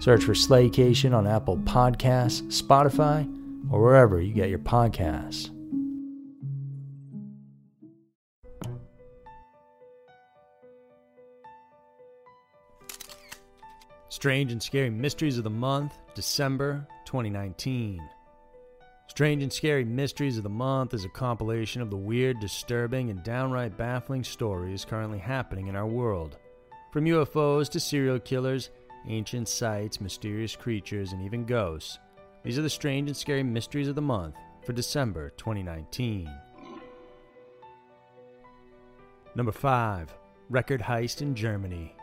Search for Slaycation on Apple Podcasts, Spotify, or wherever you get your podcasts. Strange and Scary Mysteries of the Month, December 2019. Strange and Scary Mysteries of the Month is a compilation of the weird, disturbing, and downright baffling stories currently happening in our world. From UFOs to serial killers ancient sites, mysterious creatures, and even ghosts. These are the strange and scary mysteries of the month for December 2019. Number 5 Record Heist in Germany.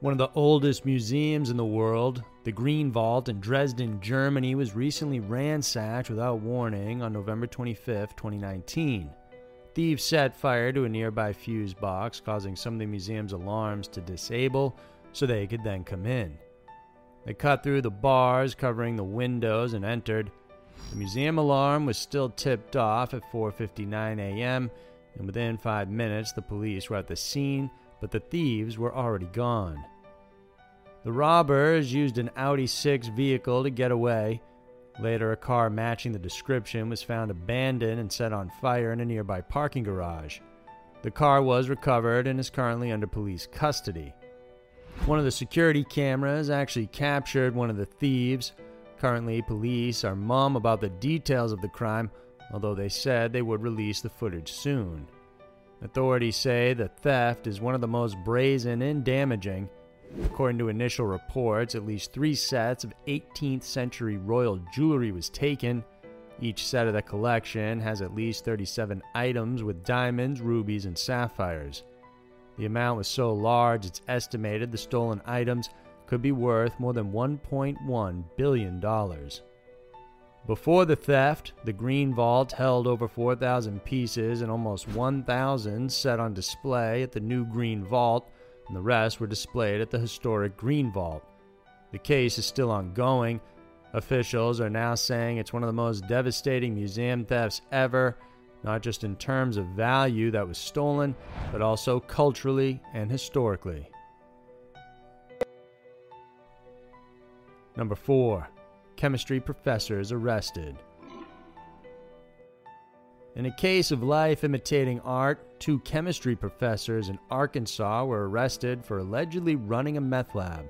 One of the oldest museums in the world, the Green Vault in Dresden, Germany, was recently ransacked without warning on November 25, 2019. Thieves set fire to a nearby fuse box, causing some of the museum's alarms to disable so they could then come in. They cut through the bars covering the windows and entered. The museum alarm was still tipped off at 4:59 a.m., and within 5 minutes the police were at the scene, but the thieves were already gone. The robbers used an Audi 6 vehicle to get away Later, a car matching the description was found abandoned and set on fire in a nearby parking garage. The car was recovered and is currently under police custody. One of the security cameras actually captured one of the thieves. Currently, police are mum about the details of the crime, although they said they would release the footage soon. Authorities say the theft is one of the most brazen and damaging According to initial reports, at least three sets of 18th century royal jewelry was taken. Each set of the collection has at least 37 items with diamonds, rubies, and sapphires. The amount was so large it's estimated the stolen items could be worth more than $1.1 billion. Before the theft, the Green Vault held over 4,000 pieces and almost 1,000 set on display at the new Green Vault and the rest were displayed at the historic Green Vault. The case is still ongoing. Officials are now saying it's one of the most devastating museum thefts ever, not just in terms of value that was stolen, but also culturally and historically. Number 4. Chemistry professors arrested. In a case of life imitating art, two chemistry professors in Arkansas were arrested for allegedly running a meth lab.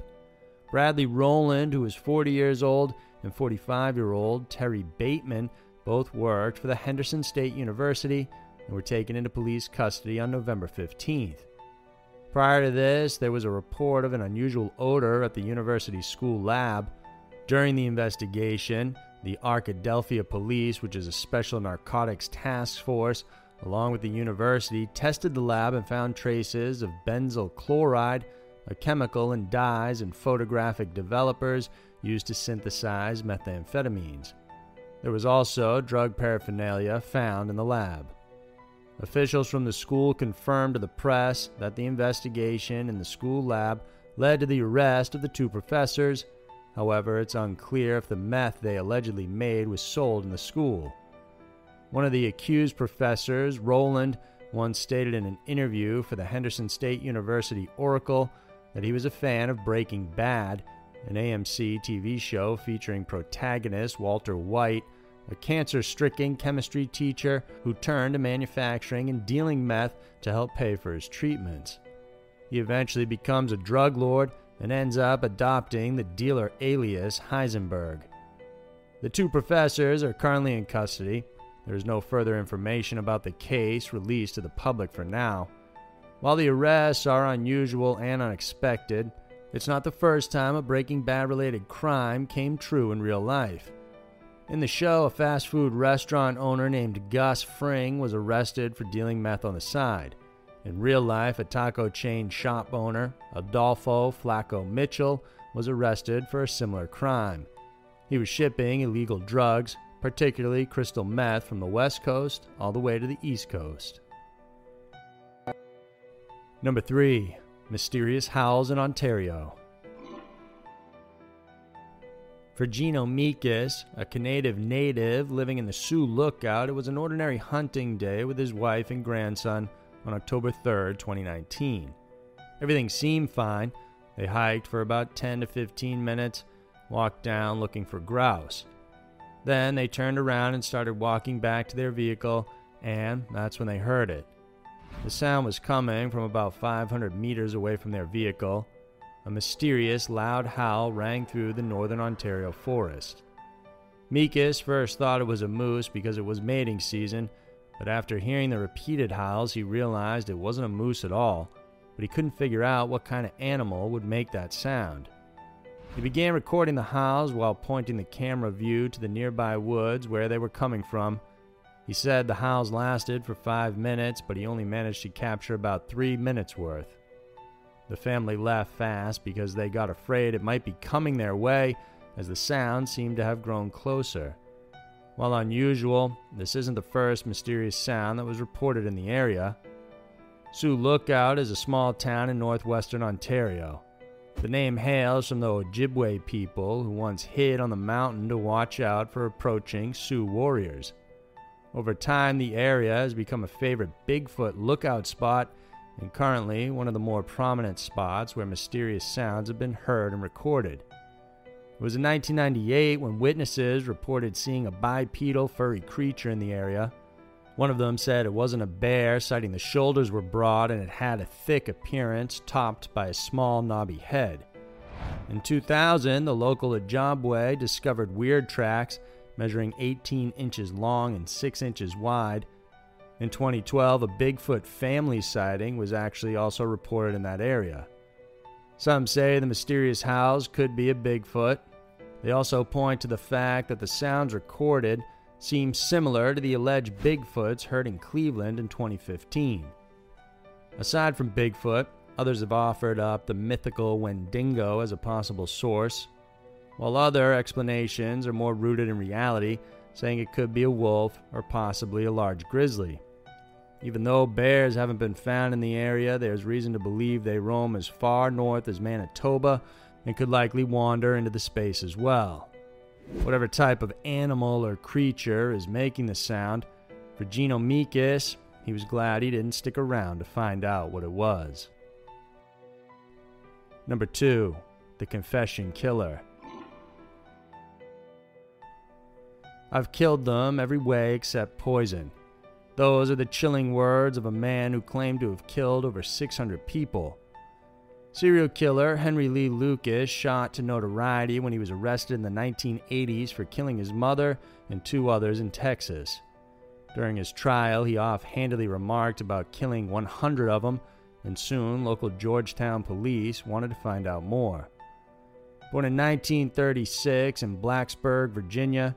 Bradley Rowland, who was 40 years old, and 45 year old Terry Bateman both worked for the Henderson State University and were taken into police custody on November 15th. Prior to this, there was a report of an unusual odor at the university's school lab. During the investigation, the Arkadelphia Police, which is a special narcotics task force, along with the university, tested the lab and found traces of benzyl chloride, a chemical in dyes and photographic developers used to synthesize methamphetamines. There was also drug paraphernalia found in the lab. Officials from the school confirmed to the press that the investigation in the school lab led to the arrest of the two professors However, it's unclear if the meth they allegedly made was sold in the school. One of the accused professors, Rowland, once stated in an interview for the Henderson State University Oracle that he was a fan of Breaking Bad, an AMC TV show featuring protagonist Walter White, a cancer stricken chemistry teacher who turned to manufacturing and dealing meth to help pay for his treatments. He eventually becomes a drug lord and ends up adopting the dealer alias Heisenberg. The two professors are currently in custody, there is no further information about the case released to the public for now. While the arrests are unusual and unexpected, it's not the first time a Breaking Bad related crime came true in real life. In the show, a fast food restaurant owner named Gus Fring was arrested for dealing meth on the side. In real life, a taco chain shop owner, Adolfo Flaco Mitchell, was arrested for a similar crime. He was shipping illegal drugs, particularly crystal meth from the west coast all the way to the east coast. Number 3. Mysterious Howls in Ontario. For Gino Meekis, a Canadian native living in the Sioux Lookout, it was an ordinary hunting day with his wife and grandson on October 3, 2019. Everything seemed fine. They hiked for about 10 to 15 minutes, walked down looking for grouse. Then they turned around and started walking back to their vehicle, and that's when they heard it. The sound was coming from about 500 meters away from their vehicle. A mysterious, loud howl rang through the northern Ontario forest. Meekis first thought it was a moose because it was mating season, but after hearing the repeated howls, he realized it wasn't a moose at all, but he couldn't figure out what kind of animal would make that sound. He began recording the howls while pointing the camera view to the nearby woods where they were coming from. He said the howls lasted for five minutes, but he only managed to capture about three minutes worth. The family left fast because they got afraid it might be coming their way as the sound seemed to have grown closer. While unusual, this isn't the first mysterious sound that was reported in the area. Sioux Lookout is a small town in northwestern Ontario. The name hails from the Ojibwe people who once hid on the mountain to watch out for approaching Sioux warriors. Over time, the area has become a favorite Bigfoot lookout spot and currently one of the more prominent spots where mysterious sounds have been heard and recorded. It was in 1998 when witnesses reported seeing a bipedal furry creature in the area. One of them said it wasn't a bear, citing the shoulders were broad and it had a thick appearance, topped by a small, knobby head. In 2000, the local Ojibwe discovered weird tracks measuring 18 inches long and 6 inches wide. In 2012, a Bigfoot family sighting was actually also reported in that area. Some say the mysterious howls could be a Bigfoot. They also point to the fact that the sounds recorded seem similar to the alleged Bigfoots heard in Cleveland in 2015. Aside from Bigfoot, others have offered up the mythical Wendigo as a possible source, while other explanations are more rooted in reality, saying it could be a wolf or possibly a large grizzly. Even though bears haven't been found in the area, there's reason to believe they roam as far north as Manitoba and could likely wander into the space as well. Whatever type of animal or creature is making the sound, for Gino Meekis, he was glad he didn't stick around to find out what it was. Number 2. The Confession Killer. I've killed them every way except poison. Those are the chilling words of a man who claimed to have killed over 600 people. Serial killer Henry Lee Lucas shot to notoriety when he was arrested in the 1980s for killing his mother and two others in Texas. During his trial, he offhandedly remarked about killing 100 of them, and soon local Georgetown police wanted to find out more. Born in 1936 in Blacksburg, Virginia,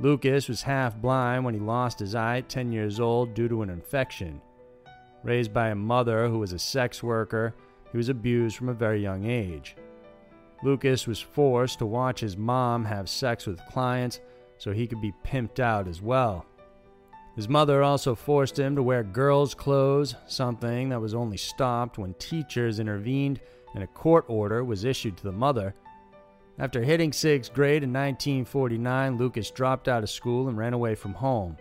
Lucas was half blind when he lost his eye at 10 years old due to an infection. Raised by a mother who was a sex worker, he was abused from a very young age. Lucas was forced to watch his mom have sex with clients so he could be pimped out as well. His mother also forced him to wear girls' clothes, something that was only stopped when teachers intervened and a court order was issued to the mother. After hitting sixth grade in 1949, Lucas dropped out of school and ran away from home.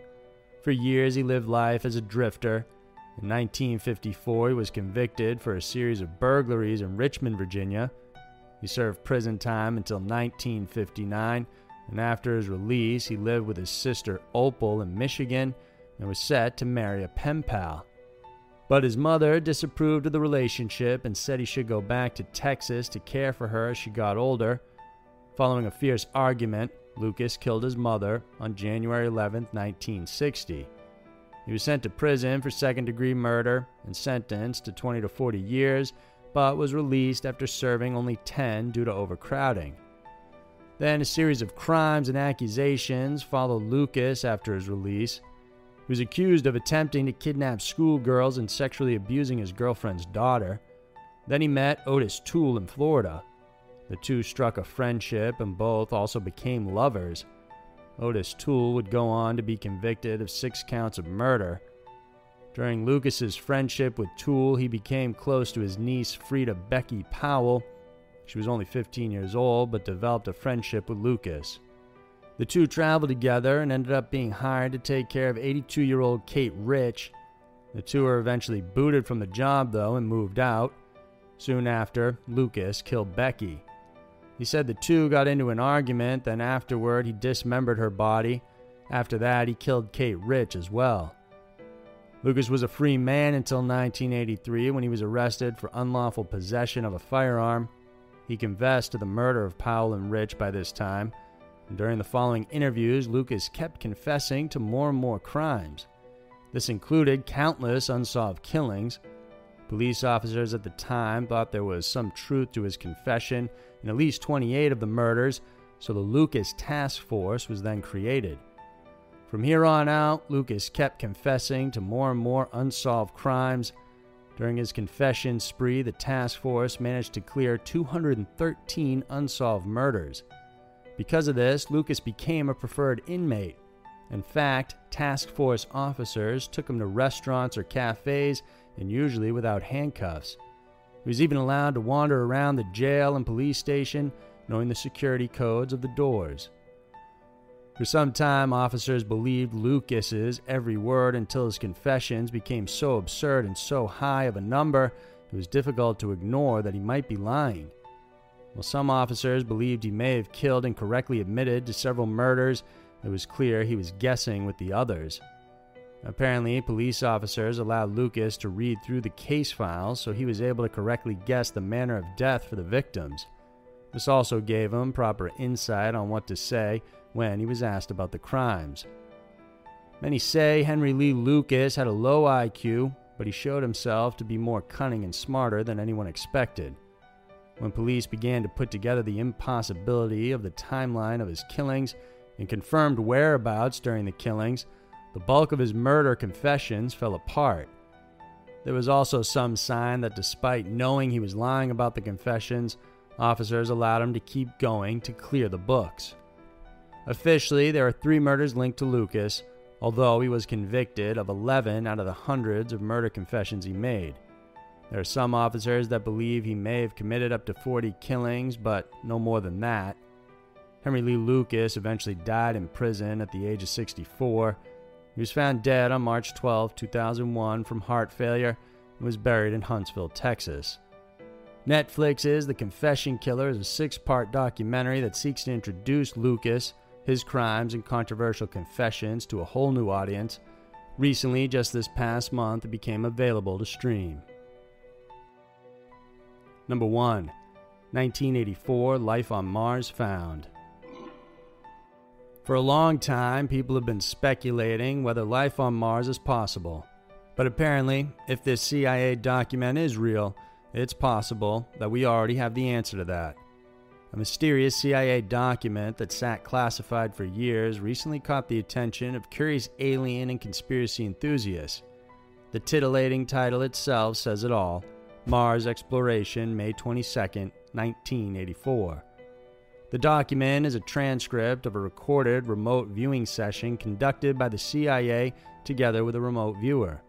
For years, he lived life as a drifter. In 1954, he was convicted for a series of burglaries in Richmond, Virginia. He served prison time until 1959, and after his release, he lived with his sister Opal in Michigan and was set to marry a pen pal. But his mother disapproved of the relationship and said he should go back to Texas to care for her as she got older. Following a fierce argument, Lucas killed his mother on January 11, 1960. He was sent to prison for second degree murder and sentenced to 20 to 40 years, but was released after serving only 10 due to overcrowding. Then a series of crimes and accusations followed Lucas after his release. He was accused of attempting to kidnap schoolgirls and sexually abusing his girlfriend's daughter. Then he met Otis Toole in Florida. The two struck a friendship and both also became lovers. Otis Toole would go on to be convicted of six counts of murder. During Lucas's friendship with Toole, he became close to his niece Frieda Becky Powell. She was only 15 years old, but developed a friendship with Lucas. The two traveled together and ended up being hired to take care of 82 year old Kate Rich. The two were eventually booted from the job, though, and moved out. Soon after, Lucas killed Becky. He said the two got into an argument, then afterward, he dismembered her body. After that, he killed Kate Rich as well. Lucas was a free man until 1983 when he was arrested for unlawful possession of a firearm. He confessed to the murder of Powell and Rich by this time. During the following interviews, Lucas kept confessing to more and more crimes. This included countless unsolved killings, Police officers at the time thought there was some truth to his confession in at least 28 of the murders, so the Lucas Task Force was then created. From here on out, Lucas kept confessing to more and more unsolved crimes. During his confession spree, the task force managed to clear 213 unsolved murders. Because of this, Lucas became a preferred inmate. In fact, task force officers took him to restaurants or cafes and usually without handcuffs. He was even allowed to wander around the jail and police station, knowing the security codes of the doors. For some time, officers believed Lucas's every word until his confessions became so absurd and so high of a number it was difficult to ignore that he might be lying. While some officers believed he may have killed and correctly admitted to several murders, it was clear he was guessing with the others. Apparently, police officers allowed Lucas to read through the case files so he was able to correctly guess the manner of death for the victims. This also gave him proper insight on what to say when he was asked about the crimes. Many say Henry Lee Lucas had a low IQ, but he showed himself to be more cunning and smarter than anyone expected. When police began to put together the impossibility of the timeline of his killings and confirmed whereabouts during the killings, the bulk of his murder confessions fell apart. There was also some sign that despite knowing he was lying about the confessions, officers allowed him to keep going to clear the books. Officially, there are three murders linked to Lucas, although he was convicted of 11 out of the hundreds of murder confessions he made. There are some officers that believe he may have committed up to 40 killings, but no more than that. Henry Lee Lucas eventually died in prison at the age of 64 he was found dead on March 12, 2001, from heart failure and was buried in Huntsville, Texas. Netflix's The Confession Killer is a six part documentary that seeks to introduce Lucas, his crimes, and controversial confessions to a whole new audience. Recently, just this past month, it became available to stream. Number 1 1984 Life on Mars Found. For a long time, people have been speculating whether life on Mars is possible. But apparently, if this CIA document is real, it's possible that we already have the answer to that. A mysterious CIA document that sat classified for years recently caught the attention of curious alien and conspiracy enthusiasts. The titillating title itself says it all Mars Exploration, May 22, 1984. The document is a transcript of a recorded remote viewing session conducted by the CIA together with a remote viewer.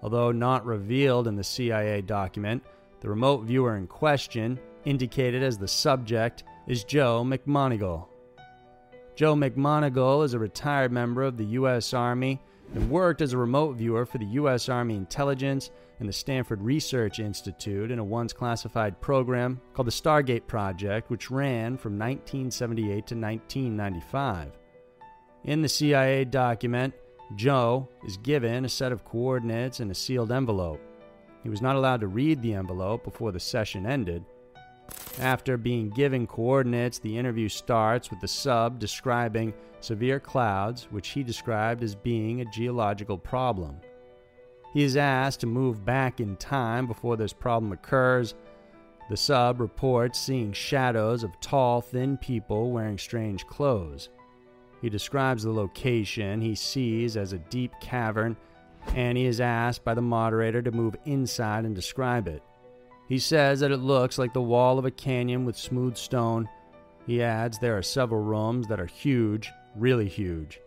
Although not revealed in the CIA document, the remote viewer in question, indicated as the subject, is Joe McMoneagle. Joe McMoneagle is a retired member of the U.S. Army and worked as a remote viewer for the U.S. Army Intelligence and the Stanford Research Institute in a once classified program called the Stargate Project, which ran from 1978 to 1995. In the CIA document, Joe is given a set of coordinates and a sealed envelope. He was not allowed to read the envelope before the session ended. After being given coordinates, the interview starts with the sub describing severe clouds, which he described as being a geological problem. He is asked to move back in time before this problem occurs. The sub reports seeing shadows of tall, thin people wearing strange clothes. He describes the location he sees as a deep cavern, and he is asked by the moderator to move inside and describe it. He says that it looks like the wall of a canyon with smooth stone. He adds there are several rooms that are huge, really huge.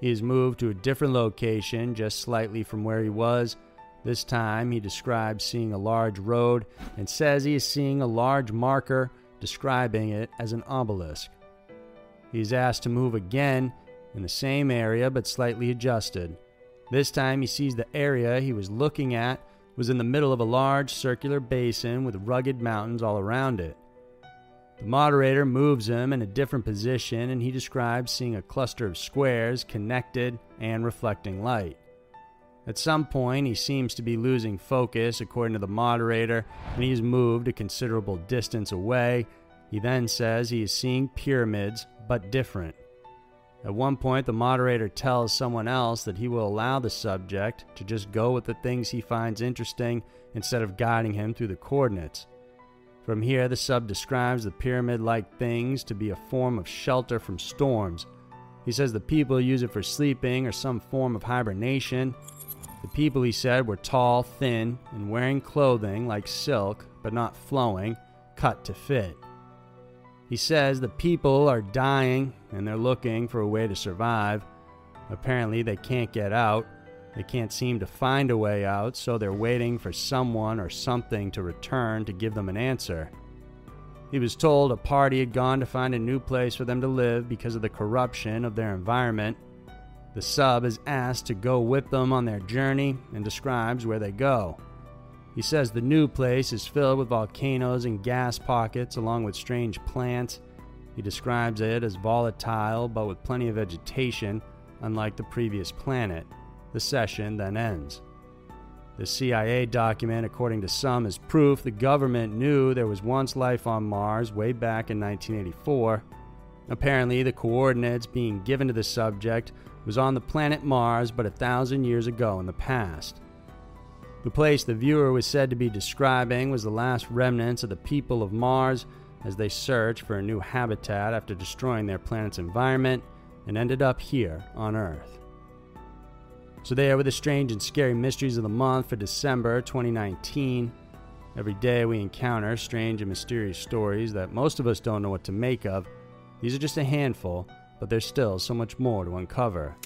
He has moved to a different location just slightly from where he was. This time he describes seeing a large road and says he is seeing a large marker, describing it as an obelisk. He is asked to move again in the same area but slightly adjusted. This time he sees the area he was looking at was in the middle of a large circular basin with rugged mountains all around it. The moderator moves him in a different position and he describes seeing a cluster of squares connected and reflecting light. At some point, he seems to be losing focus, according to the moderator, and he is moved a considerable distance away. He then says he is seeing pyramids, but different. At one point, the moderator tells someone else that he will allow the subject to just go with the things he finds interesting instead of guiding him through the coordinates. From here, the sub describes the pyramid like things to be a form of shelter from storms. He says the people use it for sleeping or some form of hibernation. The people, he said, were tall, thin, and wearing clothing like silk, but not flowing, cut to fit. He says the people are dying and they're looking for a way to survive. Apparently, they can't get out. They can't seem to find a way out, so they're waiting for someone or something to return to give them an answer. He was told a party had gone to find a new place for them to live because of the corruption of their environment. The sub is asked to go with them on their journey and describes where they go. He says the new place is filled with volcanoes and gas pockets, along with strange plants. He describes it as volatile but with plenty of vegetation, unlike the previous planet. The session then ends. The CIA document, according to some, is proof the government knew there was once life on Mars way back in 1984. Apparently, the coordinates being given to the subject was on the planet Mars but a thousand years ago in the past. The place the viewer was said to be describing was the last remnants of the people of Mars as they searched for a new habitat after destroying their planet's environment and ended up here on Earth. So, there were the strange and scary mysteries of the month for December 2019. Every day we encounter strange and mysterious stories that most of us don't know what to make of. These are just a handful, but there's still so much more to uncover.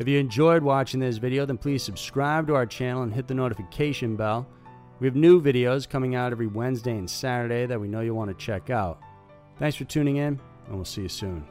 If you enjoyed watching this video, then please subscribe to our channel and hit the notification bell. We have new videos coming out every Wednesday and Saturday that we know you'll want to check out. Thanks for tuning in, and we'll see you soon.